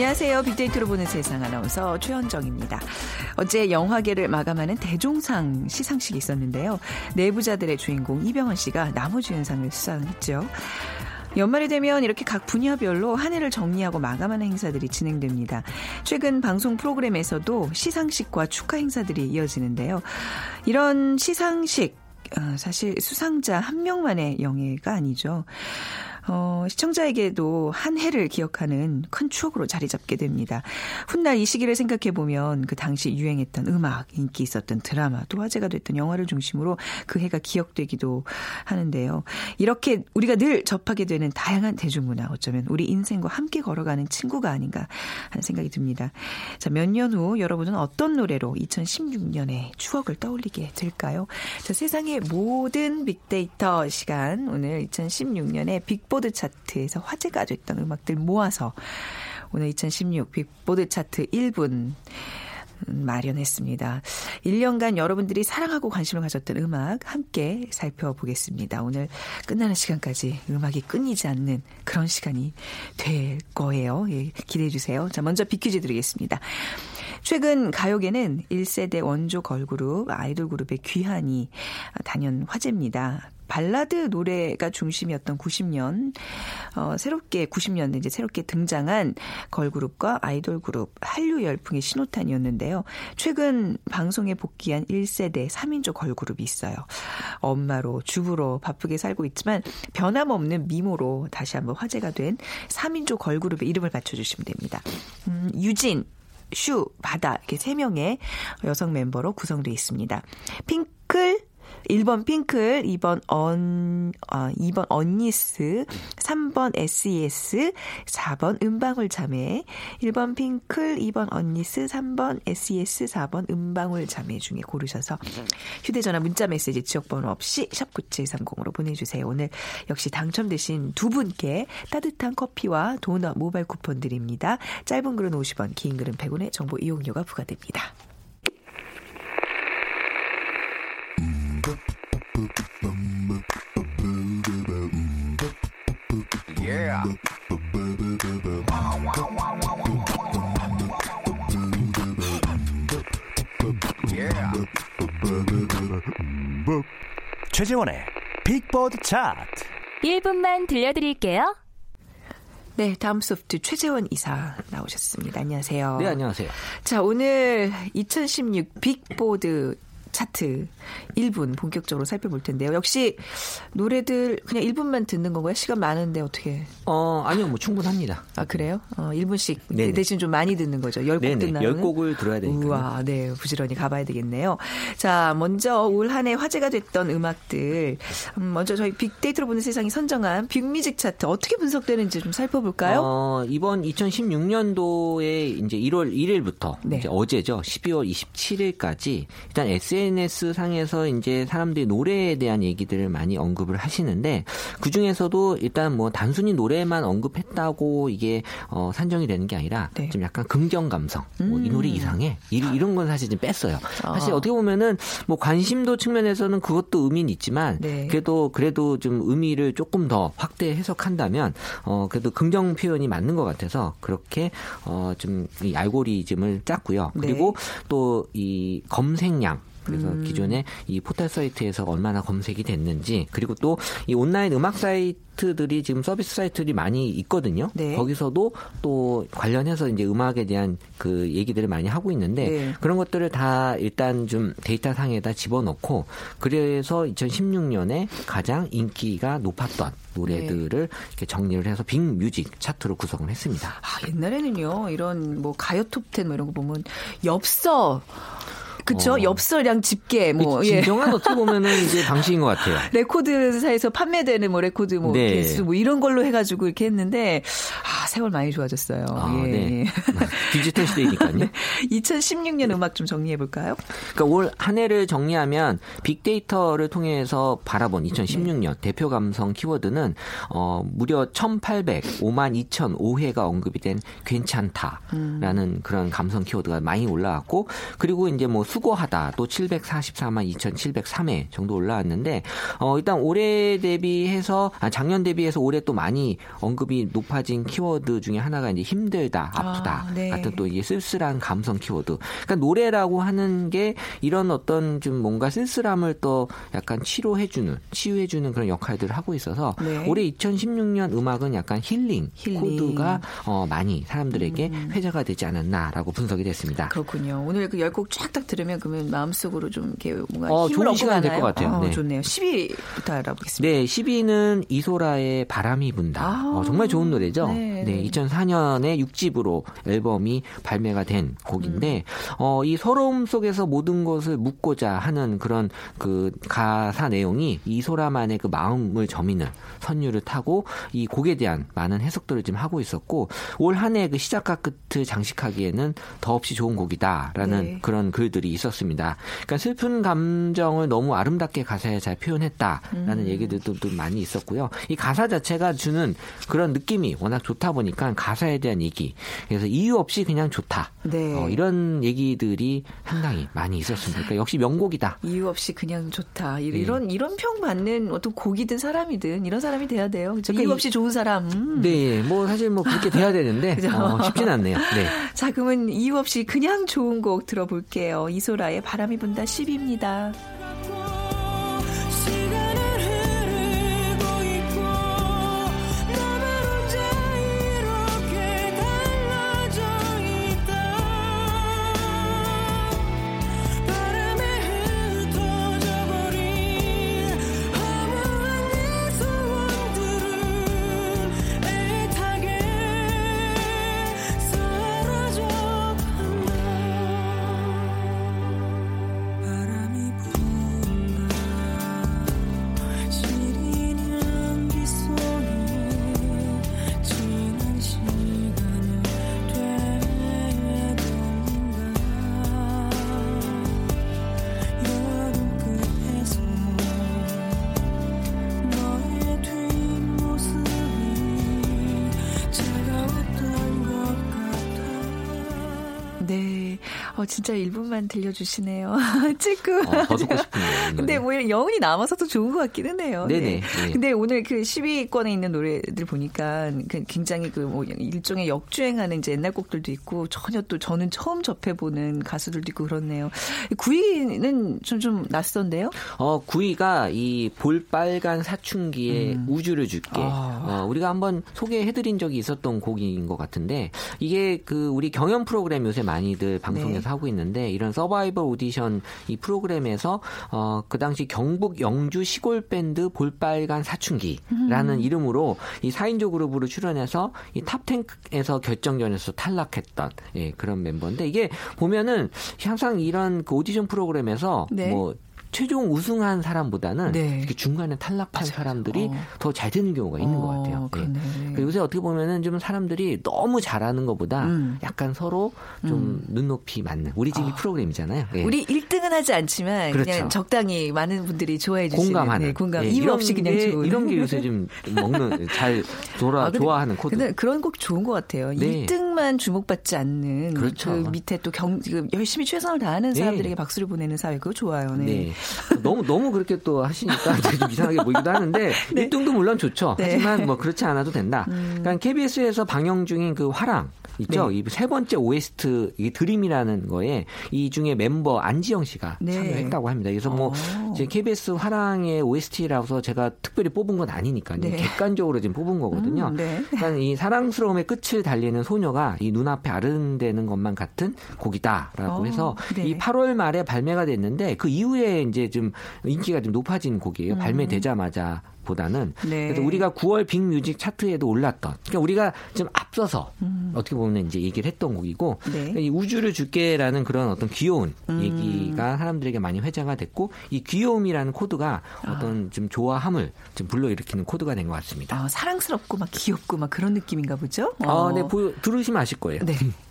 안녕하세요. 빅데이터로 보는 세상 아나운서 최현정입니다. 어제 영화계를 마감하는 대종상 시상식이 있었는데요. 내부자들의 주인공 이병헌 씨가 나무주연상을 수상했죠. 연말이 되면 이렇게 각 분야별로 한 해를 정리하고 마감하는 행사들이 진행됩니다. 최근 방송 프로그램에서도 시상식과 축하 행사들이 이어지는데요. 이런 시상식 어, 사실 수상자 한 명만의 영예가 아니죠. 어, 시청자에게도 한 해를 기억하는 큰 추억으로 자리 잡게 됩니다. 훗날 이 시기를 생각해 보면 그 당시 유행했던 음악, 인기 있었던 드라마, 또 화제가 됐던 영화를 중심으로 그 해가 기억되기도 하는데요. 이렇게 우리가 늘 접하게 되는 다양한 대중문화, 어쩌면 우리 인생과 함께 걸어가는 친구가 아닌가 하는 생각이 듭니다. 자, 몇 년 후 여러분은 어떤 노래로 2016년의 추억을 떠올리게 될까요? 자, 세상의 모든 빅데이터 시간, 오늘 2016년의 빅 빅보드 차트에서 화제가 됐던 음악들 모아서 오늘 2016 빅보드 차트 1분 마련했습니다. 1년간 여러분들이 사랑하고 관심을 가졌던 음악 함께 살펴보겠습니다. 오늘 끝나는 시간까지 음악이 끊이지 않는 그런 시간이 될 거예요. 예, 기대해 주세요. 자, 먼저 빅퀴즈 드리겠습니다. 최근 가요계는 1세대 원조 걸그룹 아이돌 그룹의 귀환이 단연 화제입니다. 발라드 노래가 중심이었던 90년 어, 새롭게 90년대 이제 새롭게 등장한 걸그룹과 아이돌 그룹 한류 열풍의 신호탄이었는데요. 최근 방송에 복귀한 1세대 3인조 걸그룹이 있어요. 엄마로 주부로 바쁘게 살고 있지만 변함없는 미모로 다시 한번 화제가 된 3인조 걸그룹의 이름을 맞춰주시면 됩니다. 음, 유진, 슈, 바다 이렇게 세 명의 여성 멤버로 구성되어 있습니다. 핑클, 1번 핑클, 2번 언, 어, 2번 언니스, 3번 SES, 4번 음방울 자매, 1번 핑클, 2번 언니스, 3번 SES, 4번 음방울 자매 중에 고르셔서 휴대전화 문자 메시지 지역번호 없이 샵9730으로 보내주세요. 오늘 역시 당첨되신 두 분께 따뜻한 커피와 도넛 모바일 쿠폰 드립니다. 짧은 글은 50원, 긴 글은 100원의 정보 이용료가 부과됩니다. Yeah. Yeah. 최재원의 빅보드 차트 1분만 들려드릴게요. 네, 다음 소프트 최재원 이사 나오셨습니다. 안녕하세요. 네, 안녕하세요. 자, 오늘 2016 빅보드 차트 1분 본격적으로 살펴볼 텐데요. 역시 노래들 그냥 1분만 듣는 건가요? 시간 많은데 어떻게? 어, 아니요. 뭐 충분합니다. 아, 그래요? 어, 1분씩 네네. 대신 좀 많이 듣는 거죠. 10곡 네네. 듣나요? 10곡을 들어야 되니까요. 우와, 네. 부지런히 가봐야 되겠네요. 자, 먼저 올 한 해 화제가 됐던 음악들. 음, 먼저 저희 빅데이터로 보는 세상이 선정한 빅뮤직 차트 어떻게 분석되는지 좀 살펴볼까요? 어, 이번 2016년도에 이제 1월 1일부터 네. 이제 어제죠. 12월 27일까지 일단 SNS 상에서 이제 사람들이 노래에 대한 얘기들을 많이 언급을 하시는데 그 중에서도 일단 뭐 단순히 노래만 언급했다고 이게 어, 산정이 되는 게 아니라 네. 좀 약간 긍정 감성, 뭐이 노래 이상해 이- 이런 건 사실 좀 뺐어요. 사실 아. 어떻게 보면은 뭐 관심도 측면에서는 그것도 의미는 있지만 네. 그래도 그래도 좀 의미를 조금 더 확대 해석한다면 어 그래도 긍정 표현이 맞는 것 같아서 그렇게 어 좀 이 알고리즘을 짰고요. 네. 그리고 또이 검색량 그래서 음. 기존에 이 포털 사이트에서 얼마나 검색이 됐는지 그리고 또 이 온라인 음악 사이트들이 지금 서비스 사이트들이 많이 있거든요. 네. 거기서도 또 관련해서 이제 음악에 대한 그 얘기들을 많이 하고 있는데 네. 그런 것들을 다 일단 좀 데이터 상에다 집어넣고 그래서 2016년에 가장 인기가 높았던 노래들을 이렇게 정리를 해서 빅뮤직 차트로 구성을 했습니다. 아, 옛날에는요, 이런 뭐 가요 톱10 뭐 이런 거 보면 엽서 그쵸? 어, 엽서량 집계, 뭐, 그 예. 진정한 어떻게 보면은 이제 방식인 것 같아요. 레코드사에서 판매되는 뭐 레코드 뭐 네. 개수 뭐 이런 걸로 해가지고 이렇게 했는데 아 세월 많이 좋아졌어요. 아, 예. 네. 디지털 시대니까요. 2016년 음악 좀 정리해 볼까요? 그러니까 올 한 해를 정리하면 빅데이터를 통해서 바라본 2016년 대표 감성 키워드는 어 무려 1,805만 2,005회가 언급이 된 괜찮다라는 그런 감성 키워드가 많이 올라왔고 그리고 이제 뭐 수고하다 또 744만 2,703회 정도 올라왔는데 어 일단 올해 대비해서 아 작년 대비해서 올해 또 많이 언급이 높아진 키워드 중에 하나가 이제 힘들다, 아프다 아, 네. 같은 또 이게 쓸쓸한 감성 키워드. 그러니까 노래라고 하는 게 이런 어떤 좀 뭔가 쓸쓸함을 또 약간 치료해주는, 치유해주는 그런 역할들을 하고 있어서 네. 올해 2016년 음악은 약간 힐링, 힐링. 코드가 어, 많이 사람들에게 회자가 되지 않았나라고 분석이 됐습니다. 그렇군요. 오늘 그 열 곡 쫙딱 들으 면 그러면 마음속으로 좀 이렇게 뭔가 어, 힘을 좋은 시간이 될것? 같아요. 어, 네. 좋네요. 10위부터 알아보겠습니다. 네, 10위는 이소라의 바람이 분다. 아, 어, 정말 좋은 노래죠. 네. 네, 2004년에 6집으로 앨범이 발매가 된 곡인데, 어, 이 서러움 속에서 모든 것을 묻고자 하는 그런 그 가사 내용이 이소라만의 그 마음을 저미는 선율을 타고 이 곡에 대한 많은 해석들을 지금 하고 있었고, 올 한해 그 시작과 끝을 장식하기에는 더없이 좋은 곡이다라는 네. 그런 글들이 있었습니다. 그러니까 슬픈 감정을 너무 아름답게 가사에 잘 표현했다라는 얘기들도 좀 많이 있었고요. 이 가사 자체가 주는 그런 느낌이 워낙 좋다 보니까 가사에 대한 얘기, 그래서 이유 없이 그냥 좋다. 네. 어, 이런 얘기들이 상당히 많이 있었습니다. 그러니까 역시 명곡이다. 이유 없이 그냥 좋다. 이- 네. 이런 이런 평 받는 어떤 곡이든 사람이든 이런 사람이 돼야 돼요. 그죠? 그러니까 이유 이- 없이 좋은 사람. 음. 네, 뭐 사실 뭐 그렇게 돼야 되는데? 어, 쉽진 않네요. 네. 자, 그러면 이유 없이 그냥 좋은 곡 들어볼게요. 이소라의 바람이 분다 10입니다. 진짜 1분만 들려주시네요. 찌꾸. 어, 더 듣고 노래. 근데 뭐 여운이 남아서 또 좋은 것 같기는 해요. 네네, 네. 근데 오늘 그 10위권에 있는 노래들 보니까 그 굉장히 그 뭐 일종의 역주행하는 이제 옛날 곡들도 있고 전혀 또 저는 처음 접해보는 가수들도 있고 그렇네요. 9위는 좀, 좀 낯선데요? 어, 9위가 이 볼빨간 사춘기의 우주를 줄게. 음. 아. 어, 우리가 한번 소개해드린 적이 있었던 곡인 것 같은데, 이게 그 우리 경연 프로그램 요새 많이들 방송에서 네. 하고 있는데, 이런 서바이벌 오디션 이 프로그램에서, 어, 그 당시 경북 영주 시골 밴드 볼빨간 사춘기라는 음. 이름으로 이 4인조 그룹으로 출연해서 이 탑10에서 결정전에서 탈락했던, 예, 그런 멤버인데, 이게 보면은 항상 이런 그 오디션 프로그램에서 네. 뭐 최종 우승한 사람보다는 네. 이렇게 중간에 탈락한 사람들이 어. 더잘 되는 경우가 있는 것 같아요. 어, 그러네. 그 요새 어떻게 보면은 좀 사람들이 너무 잘하는 것보다 음. 약간 서로 좀 눈높이 맞는 우리 집이 프로그램이잖아요. 예. 우리 1등은 하지 않지만 그냥 그렇죠. 적당히 많은 분들이 좋아해 주시는 공감하는 네, 공감 예, 이유 없이 그냥 게, 좋은 이런 게 요새 좀 먹는 잘 돌아 아, 근데- 좋아하는 코드. 근데 그런 곡 좋은 것 같아요. 네. 1등 만 주목받지 않는 그렇죠. 그 밑에 또 경, 그 열심히 최선을 다하는 네. 사람들에게 박수를 보내는 사회 그거 좋아요. 네. 네. 너무 너무 그렇게 또 하시니까 좀 이상하게 보이기도 하는데 1등도 물론 좋죠. 네. 하지만 뭐 그렇지 않아도 된다. 그러니까 KBS에서 방영 중인 그 화랑 있죠. 네. 이세 번째 OST 이 드림이라는 거에 이 중에 멤버 안지영 씨가 네. 참여했다고 합니다. 그래서 뭐 어. 이제 KBS 화랑의 OST라서 제가 특별히 뽑은 건 아니니까요. 네. 객관적으로 지금 뽑은 거거든요. 음, 네. 그러니까 이 사랑스러움의 끝을 달리는 소녀가 이 눈앞에 아른대는 것만 같은 곡이다라고 어, 해서 네. 이 8월 말에 발매가 됐는데 그 이후에 이제 좀 인기가 좀 높아진 곡이에요. 발매되자마자 보다는 네. 그래서 우리가 9월 빅뮤직 차트에도 올랐던 그러니까 우리가 좀 앞서서 음. 어떻게 보면 이제 얘기를 했던 곡이고 네. 이 우주를 줄게라는 그런 어떤 귀여운 음. 얘기가 사람들에게 많이 회자가 됐고 이 귀여움이라는 코드가 아. 어떤 좀 좋아함을 좀 불러일으키는 코드가 된 것 같습니다. 아, 사랑스럽고 막 귀엽고 막 그런 느낌인가 보죠? 아, 어. 네, 보, 들으시면 아실 거예요. 네.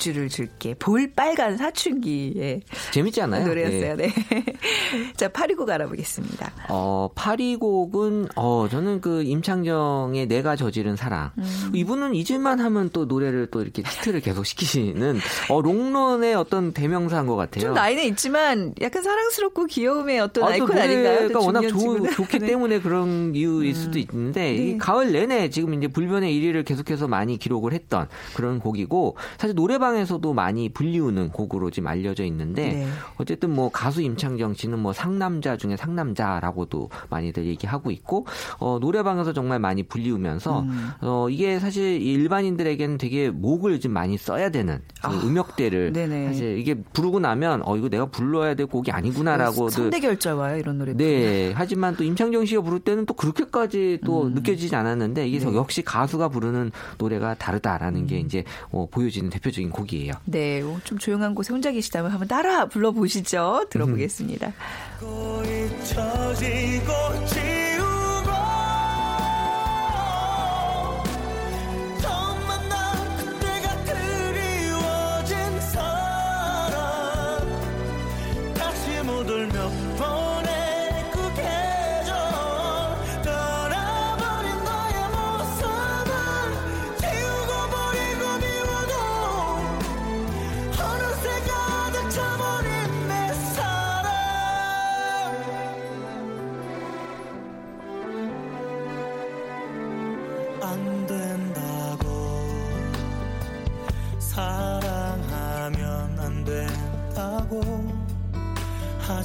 우주를 줄게. 볼 빨간 사춘기의 재밌지 않아요? 노래였어요. 네. 네. 자, 8위곡 알아보겠습니다. 어, 파리곡은, 어, 저는 그 임창정의 내가 저지른 사랑. 음. 이분은 잊을만 하면 또 노래를 또 이렇게 히트를 계속 시키시는, 어, 롱런의 어떤 대명사인 것 같아요. 좀 나이는 있지만 약간 사랑스럽고 귀여움의 어떤 아, 또 아이콘 아닌가요? 또 워낙 좋, 친구들. 좋기 네. 때문에 그런 이유일 수도 있는데 이 네. 가을 내내 지금 이제 불변의 1위를 계속해서 많이 기록을 했던 그런 곡이고 사실 노래방에서도 많이 불리우는 곡으로 지금 알려져 있는데 네. 어쨌든 뭐 가수 임창정 씨는 뭐 상남자 중에 상남자라고 도 많이들 얘기하고 있고 어 노래방에서 정말 많이 불리우면서 음. 어 이게 사실 이 일반인들에게는 되게 목을 좀 많이 써야 되는 그 음역대를 아, 네네. 사실 이게 부르고 나면 어 이거 내가 불러야 될 곡이 아니구나라고 성대 결자 와요, 이런 노래. 네. 하지만 또 임창정 씨가 부를 때는 또 그렇게까지 또 느껴지지 않았는데 이게 네. 역시 가수가 부르는 노래가 다르다라는 게 이제 어, 보여지는 대표적인 곡이에요. 네, 어, 좀 조용한 곳에 혼자 계시다면 한번 따라 불러보시죠. 들어보겠습니다. 잊혀지고 지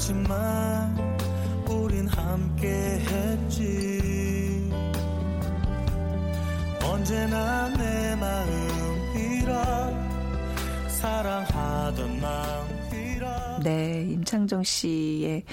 하지만 우린 함께 했지. 언제나 내 마음이라 사랑하던 마음이라. 네, 임창정 씨의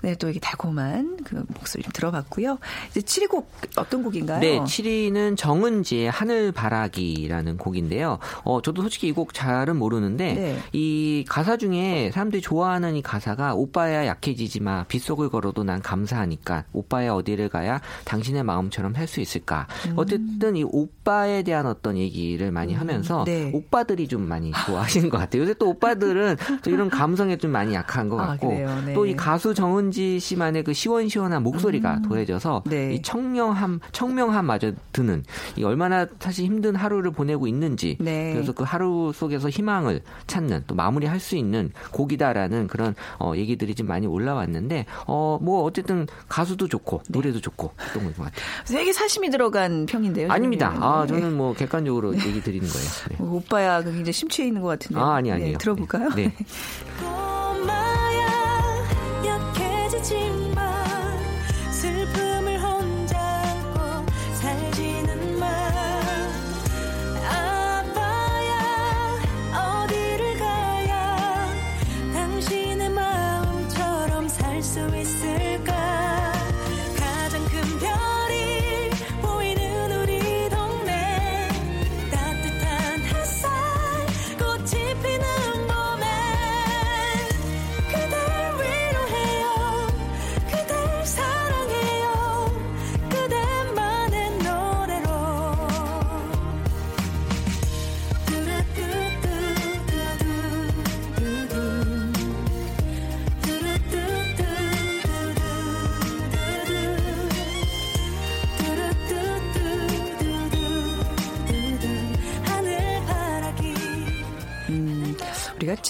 네, 또 이게 달콤한 그 목소리 좀 들어봤고요. 이제 7위 곡 어떤 곡인가요? 네, 7위는 정은지의 하늘바라기라는 곡인데요. 어, 저도 솔직히 이 곡 잘은 모르는데 네. 이 가사 중에 사람들이 좋아하는 이 가사가 오빠야 약해지지 마. 빗속을 걸어도 난 감사하니까. 오빠야 어디를 가야 당신의 마음처럼 살 수 있을까. 음. 어쨌든 이 오빠에 대한 어떤 얘기를 많이 하면서 네. 오빠들이 좀 많이 좋아하시는 것 같아요. 요새 또 오빠들은 또 이런 감성에 좀 많이 약한 것 아, 같고 그래요? 네. 또이 가수 정은지 씨만의 그 시원시원 한 목소리가 더해져서 네. 이 청명함 청명함마저 드는 이 얼마나 사실 힘든 하루를 보내고 있는지 네. 그래서 그 하루 속에서 희망을 찾는 또 마무리할 수 있는 곡이다라는 그런 어, 얘기들이 좀 많이 올라왔는데 어 뭐 어쨌든 가수도 좋고 네. 노래도 좋고 그런 것 같아요. 되게 사심이 들어간 평인데요. 아닙니다. 저는. 아 네. 저는 뭐 객관적으로 얘기 드리는 거예요. 네. 어, 오빠야 그 굉장히 심취해 있는 것 같은데. 아 아니 아니에요. 네, 들어볼까요? 네.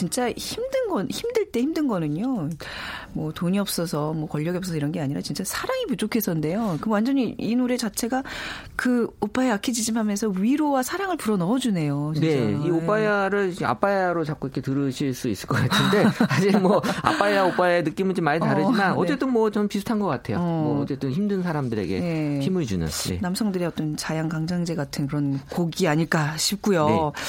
진짜 힘든 건 힘들 때 힘든 거는요. 뭐 돈이 없어서 뭐 권력이 없어서 이런 게 아니라 진짜 사랑이 부족해서인데요. 그 완전히 이 노래 자체가 그 오빠의 약해지짐 하면서 위로와 사랑을 불어 넣어주네요. 진짜. 네, 이 오빠야를 이제 아빠야로 자꾸 이렇게 들으실 수 있을 것 같은데 사실 뭐 아빠야 오빠의 느낌은 좀 많이 다르지만 어, 어, 네. 쨌든 뭐 좀 비슷한 것 같아요. 어. 뭐 어쨌든 힘든 사람들에게 네. 힘을 주는. 네. 남성들의 어떤 자양 강장제 같은 그런 곡이 아닐까 싶고요. 네.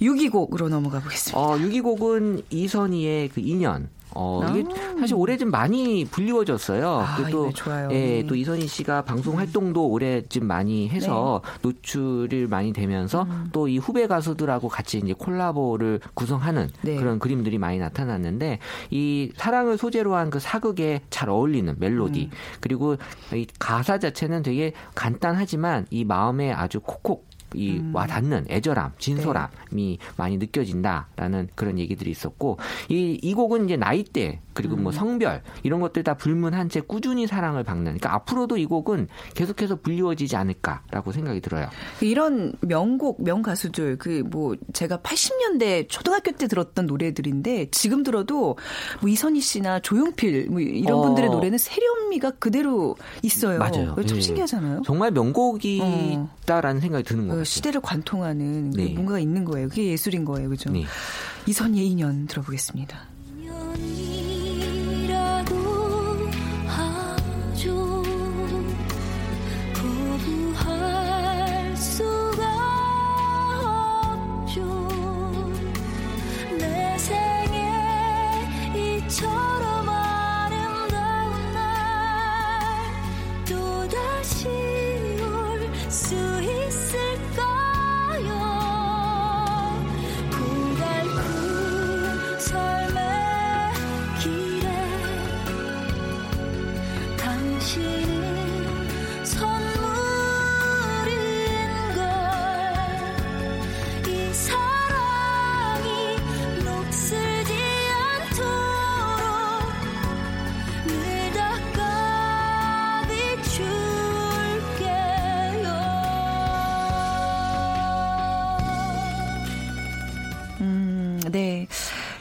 6위곡으로 넘어가 보겠습니다. 어, 6위곡은 이선희의 그 인연. 어, 이게 사실 올해 좀 많이 불리워졌어요. 아, 그이 노래 좋아요. 예, 네. 또 이선희 씨가 방송 활동도 올해 좀 많이 해서 노출을 많이 되면서 음. 또이 후배 가수들하고 같이 이제 콜라보를 구성하는 네. 그런 그림들이 많이 나타났는데 이 사랑을 소재로 한 그 사극에 잘 어울리는 멜로디 음. 그리고 이 가사 자체는 되게 간단하지만 이 마음에 아주 콕콕 이 음. 와닿는 애절함, 진솔함이 네. 많이 느껴진다라는 그런 얘기들이 있었고 이, 이 곡은 이제 나이대 그리고 음. 뭐 성별 이런 것들 다 불문한 채 꾸준히 사랑을 받는 그러니까 앞으로도 이 곡은 계속해서 불리워지지 않을까라고 생각이 들어요. 이런 명곡, 명가수들, 그 뭐 제가 80년대 초등학교 때 들었던 노래들인데 지금 들어도 뭐 이선희 씨나 조용필 뭐 이런 어. 분들의 노래는 세련미가 그대로 있어요. 맞아요. 참 예. 신기하잖아요. 정말 명곡이다라는 생각이 드는 같 아요. 시대를 관통하는 그 네. 뭔가가 있는 거예요. 그게 예술인 거예요. 그죠? 네. 이선희의 인연 들어보겠습니다.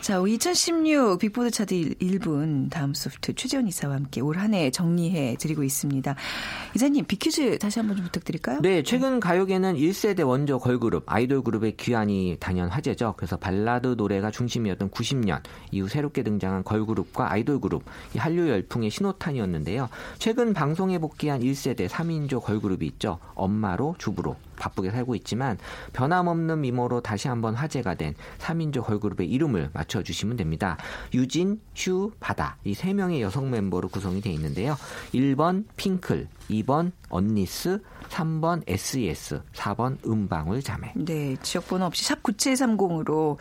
자, 2016 빅보드 차트 1분 다음 소프트 최재원 이사와 함께 올 한 해 정리해 드리고 있습니다. 이사님, 빅퀴즈 다시 한번 좀 부탁드릴까요? 네, 최근 가요계는 1세대 원조 걸그룹, 아이돌 그룹의 귀환이 단연 화제죠. 그래서 발라드 노래가 중심이었던 90년 이후 새롭게 등장한 걸그룹과 아이돌 그룹, 이 한류 열풍의 신호탄이었는데요. 최근 방송에 복귀한 1세대 3인조 걸그룹이 있죠. 엄마로 주부로 바쁘게 살고 있지만 변함없는 미모로 다시 한번 화제가 된 3인조 걸그룹의 이름을 맞춰주시면 됩니다. 유진, 휴, 바다 이 세 명의 여성 멤버로 구성이 되어 있는데요. 1번 핑클, 2번 언니스, 3번 SES, 4번 은방울 자매. 네, 지역번호 없이 샵 9730으로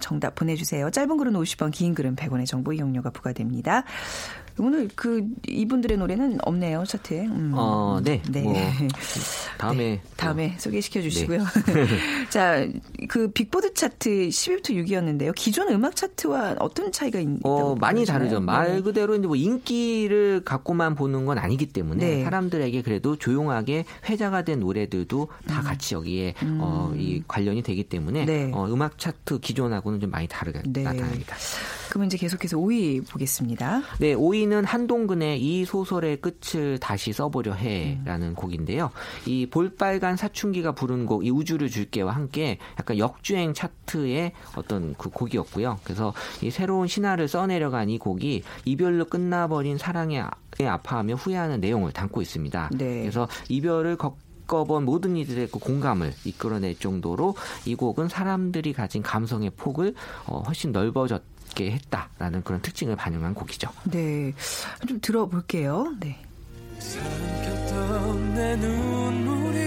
정답 보내주세요. 짧은 글은 50원, 긴 글은 100원의 정보 이용료가 부과됩니다. 오늘 그 이분들의 노래는 없네요 차트에. 음. 어, 네. 네. 뭐 다음에 네, 다음에 소개시켜 주시고요. 네. 자, 그 빅보드 차트 10위부터 6위였는데요. 기존 음악 차트와 어떤 차이가 있, 어, 많이 보시나요? 다르죠. 말 네. 그대로 이제 뭐 인기를 갖고만 보는 건 아니기 때문에 네. 사람들에게 그래도 조용하게 회자가 된 노래들도 다 같이 여기에 어, 이 관련이 되기 때문에 음. 네. 어, 음악 차트 기존하고는 좀 많이 다르게 네. 나타납니다. 그럼 이제 계속해서 5위 보겠습니다. 네, 5위는 한동근의 이 소설의 끝을 다시 써보려 해라는 음. 곡인데요. 이 볼빨간 사춘기가 부른 곡, 이 우주를 줄게와 함께 약간 역주행 차트의 어떤 그 곡이었고요. 그래서 이 새로운 신화를 써내려간 이 곡이 이별로 끝나버린 사랑에 아- 에 아파하며 후회하는 내용을 담고 있습니다. 네. 그래서 이별을 겪 겪어본 모든 이들의 그 공감을 이끌어낼 정도로 이 곡은 사람들이 가진 감성의 폭을 어, 훨씬 넓어졌게 했다라는 그런 특징을 반영한 곡이죠. 네. 좀 들어볼게요. 네. 삼켰던 내 눈물이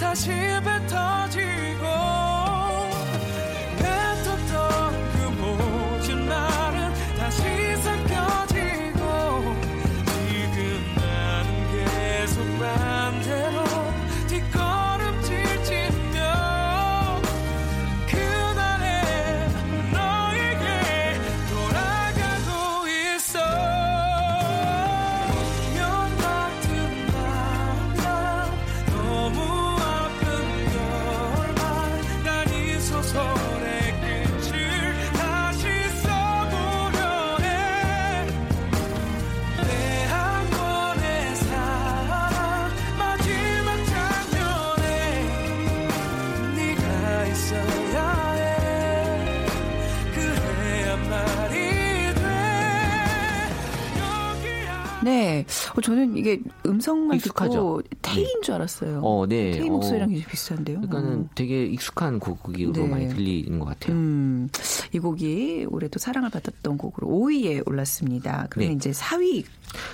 다시 뱉어지고 이게 음성만 익숙하죠? 듣고 테이인 줄 알았어요. 어, 네. 테이 어, 목소리랑 굉장히 비슷한데요. 그러니까는 어. 되게 익숙한 곡으로 네. 많이 들리는 것 같아요. 음, 이 곡이 올해 또 사랑을 받았던 곡으로 5위에 올랐습니다. 그러면 네. 이제 4위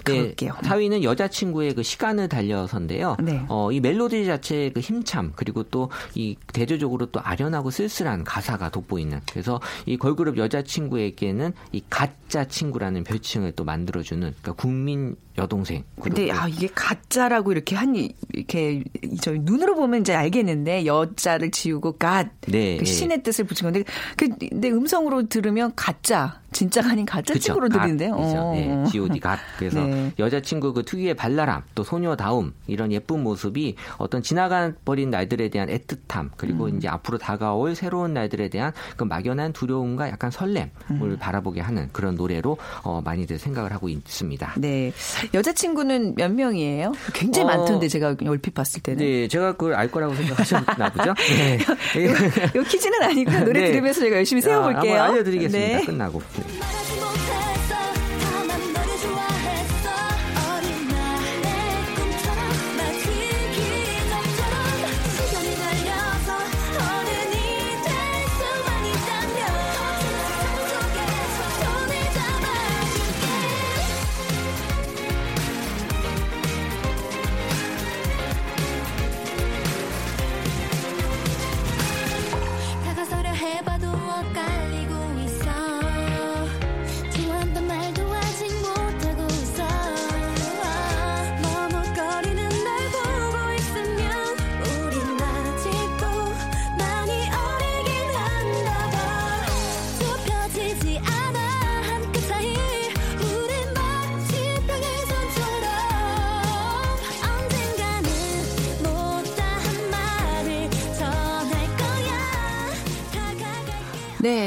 네, 가볼게요. 4위는 여자친구의 그 시간을 달려서인데요. 네. 어, 이 멜로디 자체의 그 힘참 그리고 또 이 대조적으로 또 아련하고 쓸쓸한 가사가 돋보이는 그래서 이 걸그룹 여자친구에게는 이 가짜 친구라는 별칭을 또 만들어주는 그러니까 국민 여동생. 근데 아 이게 가짜라고 이렇게 한 이렇게 저희 눈으로 보면 이제 알겠는데 여자를 지우고 갓 네, 그 네. 신의 뜻을 붙인 건데 그 근데 음성으로 들으면 가짜 진짜가 아닌 가짜 그쵸, 친구로 들리는데요. 갓이죠. 어. 네, G.O.D. 갓. 그래서 네. 여자친구 그 특유의 발랄함, 또 소녀다움 이런 예쁜 모습이 어떤 지나가 버린 날들에 대한 애틋함 그리고 음. 이제 앞으로 다가올 새로운 날들에 대한 그 막연한 두려움과 약간 설렘을 음. 바라보게 하는 그런 노래로 어, 많이들 생각을 하고 있습니다. 네. 여자친구는 몇 명이에요? 굉장히 어, 많던데 제가 얼핏 봤을 때는. 네, 제가 그걸 알 거라고 생각하셨나 보죠? 네. 요 퀴즈는 아니고 노래 네. 들으면서 제가 열심히 세워볼게요. 아, 한번 알려드리겠습니다. 네. 끝나고. 네. 말하지 못했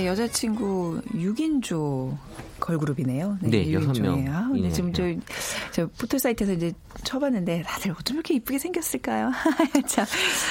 여자친구 6인조 걸그룹이네요. 네, 여섯 육인조예요. 아, 근데 명이네요. 지금 저, 저 포털 사이트에서 이제 쳐봤는데 다들 어쩜 이렇게 이쁘게 생겼을까요? 자,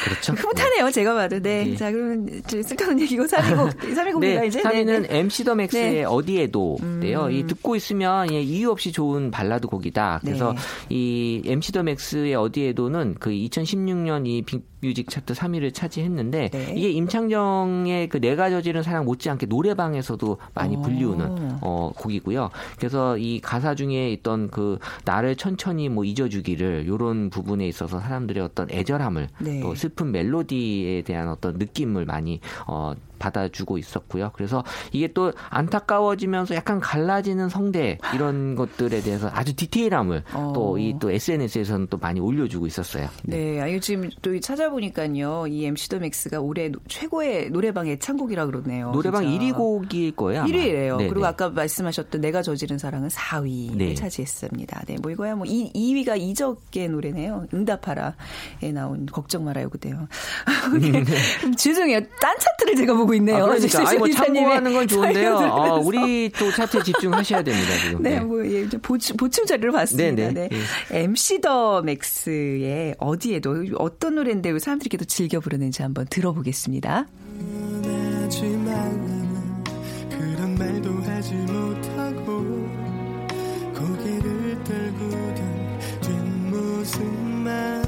그렇죠. 흐뭇하네요, 제가 봐도. 네. 네. 자, 그러면 저 쓸데없는 얘기고 3위곡, 3위곡입니다, 네, 이제. 3위는 네, 네. MC 더 맥스의 네. 어디에도인데요. 음. 이 듣고 있으면 예, 이유 없이 좋은 발라드 곡이다. 그래서 네. 이 MC 더 맥스의 어디에도는 그 2016년 이 빅뮤직 차트 3위를 차지했는데 네. 이게 임창정의 그 내가 저지른 사랑 못지않게 노래방에서도 많이 오. 불리우는 어, 곡이고요. 그래서 이 가사 중에 있던 그 나를 천천히 뭐 잊어주기를 요런 부분에 있어서 사람들의 어떤 애절함을 네. 또 슬픈 멜로디에 대한 어떤 느낌을 많이 어 받아주고 있었고요. 그래서 이게 또 안타까워지면서 약간 갈라지는 성대 이런 것들에 대해서 아주 디테일함을 어. 또이또 SNS에서는 또 많이 올려주고 있었어요. 네, 아, 이거 지금 또 찾아보니까요, 이 MC 더 맥스가 올해 노- 최고의 노래방 애창곡이라 그러네요. 노래방 진짜. 1위 곡일 거예요. 아마. 1위래요. 네, 그리고 네. 아까 말씀하셨던 내가 저지른 사랑은 4위를 네. 차지했습니다. 네, 뭐 이거야 뭐 2, 2위가 이적의 노래네요. 응답하라에 나온 걱정 말아요 그대요. 죄송해요. 딴 차트를 제가 보고 있네요. 아, 그러니까 아니 뭐 참고하는 건 좋은데요. 어. 우리 또 차트에 집중하셔야 됩니다 지금. 네, 뭐, 예, 이제 보충, 보충 자료를 봤습니다. 네, 네, 네. MC 더 맥스의 어디에도 어떤 노래인데 왜 사람들이 이렇게 또 즐겨 부르는지 한번 들어보겠습니다. 하지만 그런 말도 하지 못하고 고개를 떨구던 뒷모습만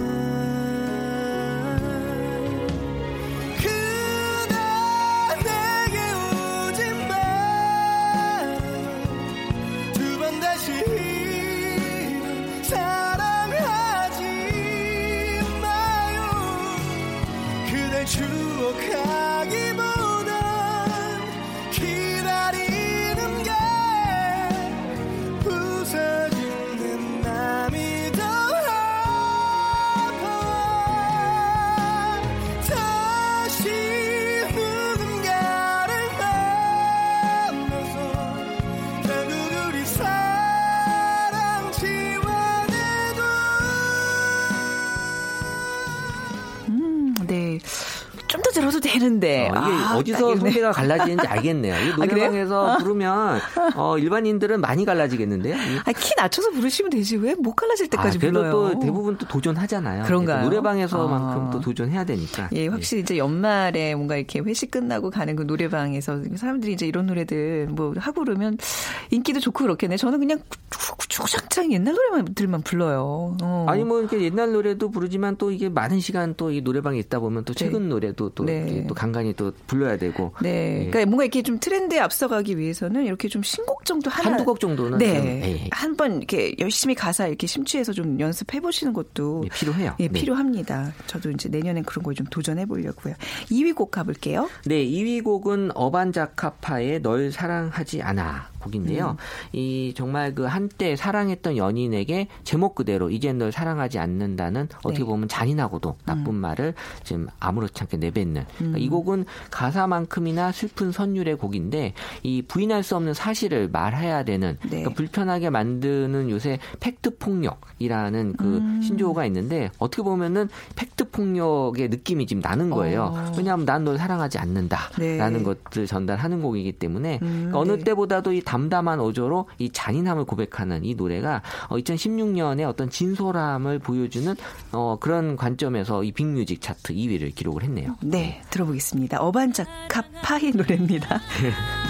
추억하기보 되는데. 어, 이게 아, 어디서. 소개가 갈라지는지 알겠네요. 이 그래요? 노래방에서 부르면 어, 일반인들은 많이 갈라지겠는데요. 이- 아, 키 낮춰서 부르시면 되지. 왜 못 갈라질 아, 때까지 그래도 불러요? 또 대부분 또 도전하잖아요. 그런가요? 노래방에서만큼 아. 또 도전해야 되니까. 예, 확실히 이제 연말에 뭔가 이렇게 회식 끝나고 가는 그 노래방에서 사람들이 이제 이런 노래들 뭐 하고 그러면 인기도 좋고 그렇겠네. 저는 그냥 주구장창 옛날 노래만들만 불러요. 어. 아니 뭐 이렇게 옛날 노래도 부르지만 또 이게 많은 시간 또 이 노래방에 있다 보면 또 최근 노래도 또, 네. 또 간간히 또 불러야 되고. 네. 예. 그러니까 뭔가 이렇게 좀 트렌드에 앞서가기 위해서는 이렇게 좀 신곡 정도 하나 한두 곡 정도는 네. 좀, 예. 한번 이렇게 열심히 가사 이렇게 심취해서 좀 연습해 보시는 것도 예, 필요해요. 예, 네. 필요합니다. 저도 이제 내년엔 그런 걸 좀 도전해 보려고요. 2위 곡 가볼게요. 네, 2위 곡은 어반자카파의 널 사랑하지 않아 곡인데요. 이 정말 그 한때 사랑했던 연인에게 제목 그대로 이젠 널 사랑하지 않는다는 어떻게 네. 보면 잔인하고도 나쁜 말을 지금 아무렇지 않게 내뱉는 그러니까 음. 이 곡은 가사만큼이나 슬픈 선율의 곡인데 이 부인할 수 없는 사실을 말해야 되는 네. 그러니까 불편하게 만드는 요새 팩트 폭력이라는 그 음. 신조어가 있는데 어떻게 보면은 팩트 폭력의 느낌이 지금 나는 거예요. 어. 왜냐하면 난 널 사랑하지 않는다라는 네. 것을 전달하는 곡이기 때문에 음, 그러니까 어느 네. 때보다도 이 담담한 어조로 이 잔인함을 고백하는 이 노래가 2016년에 어떤 진솔함을 보여주는 어, 그런 관점에서 이 빅뮤직 차트 2위를 기록을 했네요. 네, 들어보겠습니다. 어반자카파의 노래입니다.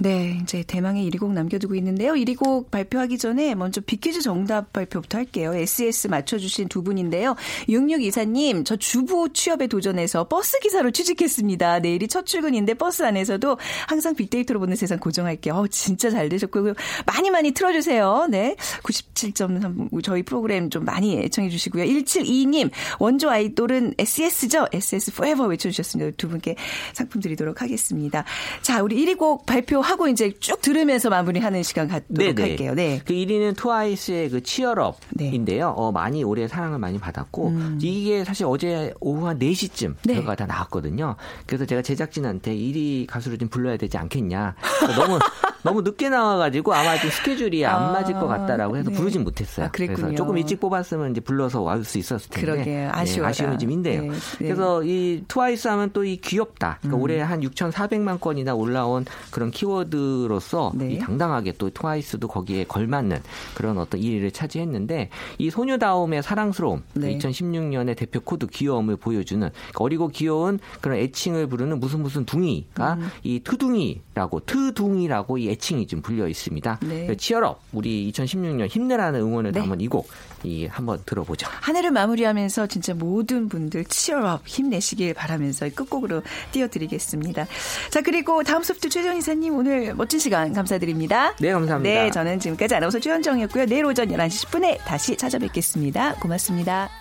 네, 이제 대망의 1위 곡 남겨두고 있는데요. 1위 곡 발표하기 전에 먼저 빅퀴즈 정답 발표부터 할게요. SES 맞춰주신 두 분인데요. 6624님, 저 주부 취업에 도전해서 버스 기사로 취직했습니다. 내일이 첫 출근인데 버스 안에서도 항상 빅데이터로 보는 세상 고정할게요. 어, 진짜 잘 되셨고요. 많이 많이 틀어주세요. 네. 97.3 저희 프로그램 좀 많이 애청해 주시고요. 1722님, 원조 아이돌은 SES죠? SS Forever 외쳐주셨습니다. 두 분께 상품 드리도록 하겠습니다. 자, 우리 1위 곡 발표 하고 이제 쭉 들으면서 마무리하는 시간 갖도록 할게요. 네. 그 1위는 트와이스의 그 치얼업인데요. 어, 많이 올해 사랑을 많이 받았고 이게 사실 어제 오후 한 4시쯤 음. 네. 결과가 다 나왔거든요. 그래서 제가 제작진한테 1위 가수를 좀 불러야 되지 않겠냐. 그러니까 너무 너무 늦게 나와가지고 아마 좀 스케줄이 안 아, 맞을 것 같다라고 해서 네. 부르진 못했어요. 아. 그래서 조금 일찍 뽑았으면 이제 불러서 올수 있었을 텐데. 아쉬워라. 아쉬움이 좀 있네요. 네, 네. 그래서 이 트와이스 하면 또 이 귀엽다. 그러니까 음. 올해 한 6,400만 건이나 올라온 그런 키워드 로서 네. 이 당당하게 또 트와이스도 거기에 걸맞는 그런 어떤 1위를 차지했는데 이 소녀다움의 사랑스러움 네. 2016년의 대표 코드 귀여움을 보여주는 그러니까 어리고 귀여운 그런 애칭을 부르는 무슨 무슨 둥이가 음. 이 투둥이라고 트둥이라고 이 애칭이 좀 불려 있습니다. 네. Cheer Up 우리 2016년 힘내라는 응원을 네. 담은 이 곡 이 한번 들어보죠. 한 해를 마무리하면서 진짜 모든 분들 Cheer Up 힘내시길 바라면서 끝곡으로 띄워드리겠습니다. 자, 그리고 다음 소프트 최정 이사님 오늘 멋진 시간 감사드립니다. 네, 감사합니다. 네, 저는 지금까지 아나운서 최현정이었고요. 내일 오전 11시 10분에 다시 찾아뵙겠습니다. 고맙습니다.